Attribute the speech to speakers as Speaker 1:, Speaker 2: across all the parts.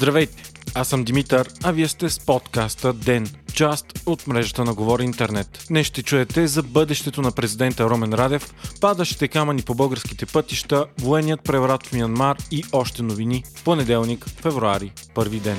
Speaker 1: Здравейте, аз съм Димитър, а вие сте с подкаста ДЕН, част от мрежата на Говори Интернет. Днес ще чуете за бъдещето на президента Ромен Радев, падащите камъни по българските пътища, военният преврат в Мянмар и още новини. Понеделник, февруари, първи ден.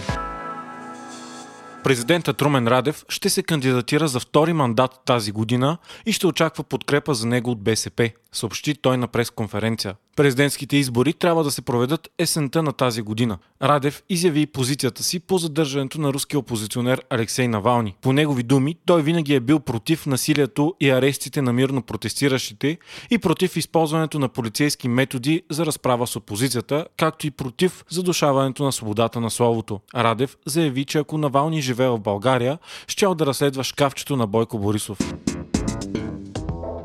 Speaker 1: Президентът Румен Радев ще се кандидатира за втори мандат тази година и ще очаква подкрепа за него от БСП, съобщи той на пресконференция. Президентските избори трябва да се проведат есента на тази година. Радев изяви позицията си по задържането на руския опозиционер Алексей Навални. По негови думи, той винаги е бил против насилието и арестите на мирно протестиращите и против използването на полицейски методи за разправа с опозицията, както и против задушаването на свободата на словото. Радев заяви, че ако Навални живее в България, щял да разследва шкафчето на Бойко Борисов.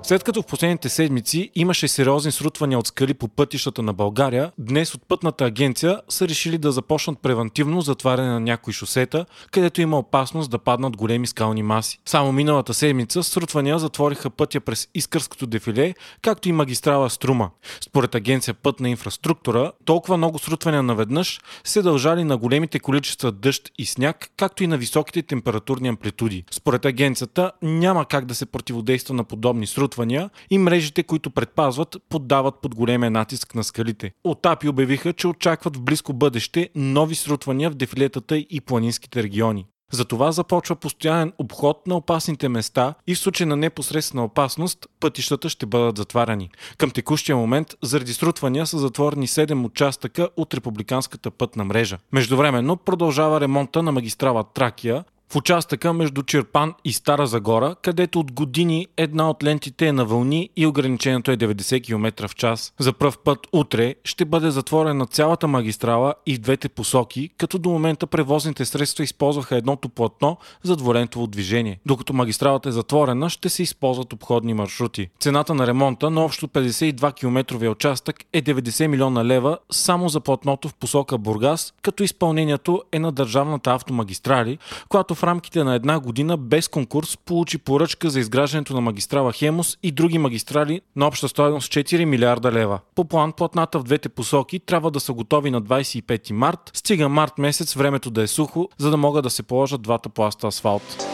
Speaker 1: След като в последните седмици имаше сериозни срутвания от скали по пътищата на България, днес от пътната агенция са решили да започнат превентивно затваряне на някои шосета, където има опасност да паднат големи скални маси. Само миналата седмица срутвания затвориха пътя през Искърското дефиле, както и магистрала Струма. Според агенция Пътна инфраструктура, толкова много срутвания наведнъж се дължали на големите количества дъжд и сняг, както и на високите температурни амплитуди. Според агенцията няма как да се противодейства на подобни срутвания срутвания и мрежите, които предпазват, поддават под големия натиск на скалите. Отапи обявиха, че очакват в близко бъдеще нови срутвания в дефилетата и планинските региони. Затова започва постоянен обход на опасните места и в случай на непосредствена опасност пътищата ще бъдат затваряни. Към текущия момент заради срутвания са затворени 7 участъка от републиканската пътна мрежа. Междувременно продължава ремонта на магистрала Тракия, в участъка между Черпан и Стара Загора, където от години една от лентите е на вълни и ограничението е 90 км в час. За пръв път утре ще бъде затворена цялата магистрала и в двете посоки, като до момента превозните средства използваха едното платно за дворентово движение. Докато магистралата е затворена, ще се използват обходни маршрути. Цената на ремонта на общо 52 км участък е 90 милиона лева само за платното в посока Бургас, като изпълнението е на държавната автомагистрали, която в рамките на една година без конкурс получи поръчка за изграждането на магистрала Хемус и други магистрали на обща стоеност 4 милиарда лева. По план платната в двете посоки трябва да са готови на 25 март, стига март месец времето да е сухо, за да могат да се положат двата пласта асфалт.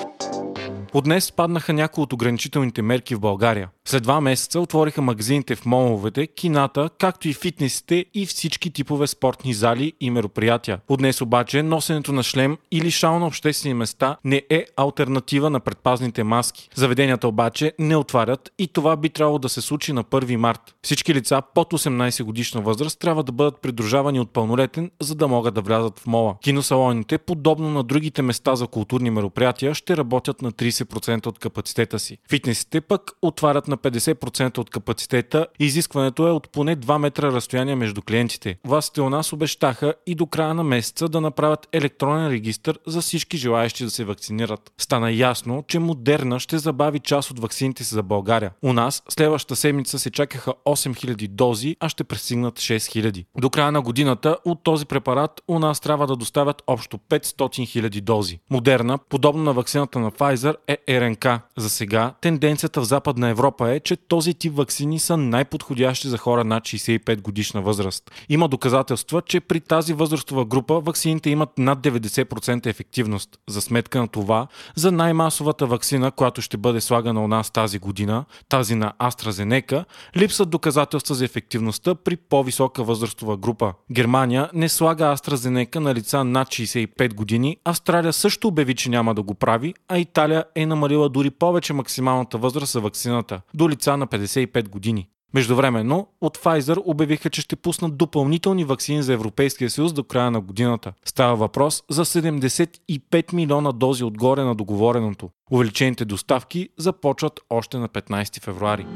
Speaker 1: От днес паднаха някои от ограничителните мерки в България. След два месеца отвориха магазините в моловете, кината, както и фитнесите и всички типове спортни зали и мероприятия. От днес обаче носенето на шлем или шал на обществени места не е альтернатива на предпазните маски. Заведенията обаче не отварят и това би трябвало да се случи на 1 март. Всички лица под 18 годишна възраст трябва да бъдат придружавани от пълнолетен, за да могат да влязат в мола. Киносалоните, подобно на другите места за културни мероприятия, ще работят на 30% от капацитета си. Фитнесите пък отварят на 50% от капацитета изискването е от поне 2 метра разстояние между клиентите. Властите у нас обещаха и до края на месеца да направят електронен регистр за всички желаящи да се вакцинират. Стана ясно, че Модерна ще забави част от вакцините си за България. У нас следващата седмица се чакаха 8000 дози, а ще пристигнат 6000. До края на годината от този препарат у нас трябва да доставят общо 500 000 дози. Модерна, подобно на вакцината на Pfizer, е РНК. За сега тенденцията в Западна Европа е, че този тип вакцини са най-подходящи за хора над 65 годишна възраст. Има доказателства, че при тази възрастова група вакцините имат над 90% ефективност. За сметка на това, за най-масовата вакцина, която ще бъде слагана у нас тази година, тази на AstraZeneca, липсват доказателства за ефективността при по-висока възрастова група. Германия не слага AstraZeneca на лица над 65 години, Австралия също обяви, че няма да го прави, а Италия е намалила дори повече максималната възраст за вакцината до лица на 55 години. Междувременно, от Pfizer обявиха, че ще пуснат допълнителни вакцини за Европейския съюз до края на годината. Става въпрос за 75 милиона дози отгоре на договореното. Увеличените доставки започват още на 15 февруари.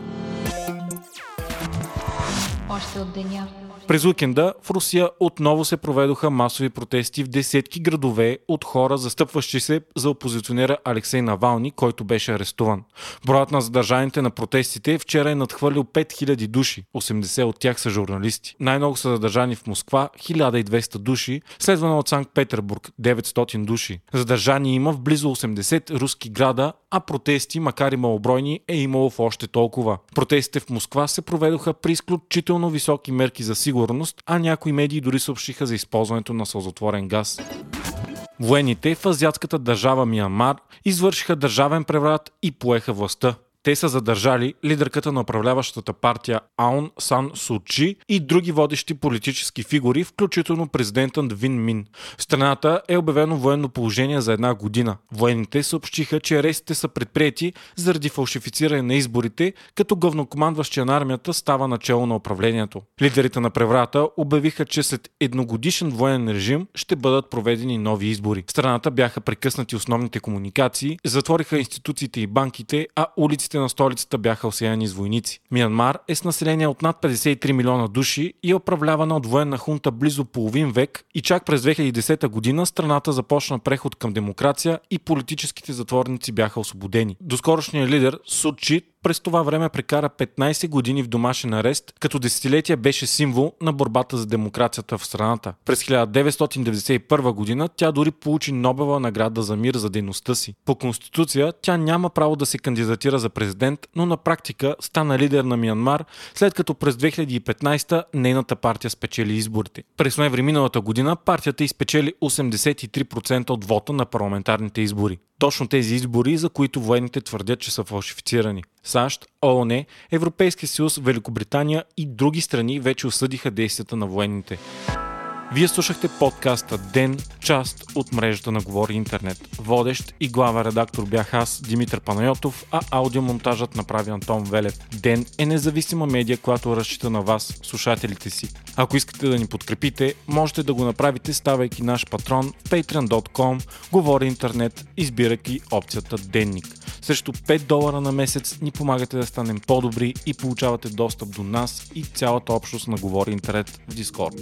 Speaker 1: Още от деня през уикенда в Русия отново се проведоха масови протести в десетки градове от хора, застъпващи се за опозиционера Алексей Навални, който беше арестуван. Броят на задържаните на протестите вчера е надхвърлил 5000 души, 80 от тях са журналисти. Най-много са задържани в Москва 1200 души, следвано от Санкт Петербург 900 души. Задържани има в близо 80 руски града, а протести, макар и малобройни, е имало в още толкова. Протестите в Москва се проведоха при изключително високи мерки за несигурност, а някои медии дори съобщиха за използването на сълзотворен газ. Военните в азиатската държава Миянмар извършиха държавен преврат и поеха властта. Те са задържали лидерката на управляващата партия Аун Сан Сучи и други водещи политически фигури, включително президентът Вин Мин. В страната е обявено военно положение за една година. Военните съобщиха, че арестите са предприяти заради фалшифициране на изборите, като главнокомандващия на армията става начало на управлението. Лидерите на преврата обявиха, че след едногодишен военен режим ще бъдат проведени нови избори. В страната бяха прекъснати основните комуникации, затвориха институциите и банките, а улиците улиците на столицата бяха осеяни с войници. Миянмар е с население от над 53 милиона души и е управлявана от военна хунта близо половин век и чак през 2010 година страната започна преход към демокрация и политическите затворници бяха освободени. Доскорошният лидер Сучи през това време прекара 15 години в домашен арест, като десетилетия беше символ на борбата за демокрацията в страната. През 1991 година тя дори получи Нобела награда за мир за дейността си. По конституция тя няма право да се кандидатира за президент, но на практика стана лидер на Миянмар, след като през 2015 нейната партия спечели изборите. През ноември миналата година партията изпечели 83% от вота на парламентарните избори точно тези избори, за които военните твърдят, че са фалшифицирани. САЩ, ООН, Европейския съюз, Великобритания и други страни вече осъдиха действията на военните. Вие слушахте подкаста Ден, част от мрежата на Говори Интернет. Водещ и глава редактор бях аз, Димитър Панайотов, а аудиомонтажът направи Антон Велев. Ден е независима медия, която разчита на вас, слушателите си. Ако искате да ни подкрепите, можете да го направите ставайки наш патрон в patreon.com, Говори Интернет, избирайки опцията Денник. Срещу 5 долара на месец ни помагате да станем по-добри и получавате достъп до нас и цялата общност на Говори Интернет в Дискорд.